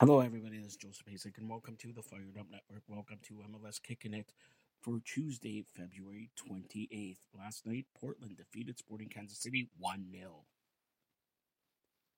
Hello, everybody. This is Joseph Hasek, and welcome to the Fired Up Network. Welcome to MLS Kicking It for Tuesday, February 28th. Last night, Portland defeated Sporting Kansas City 1 0.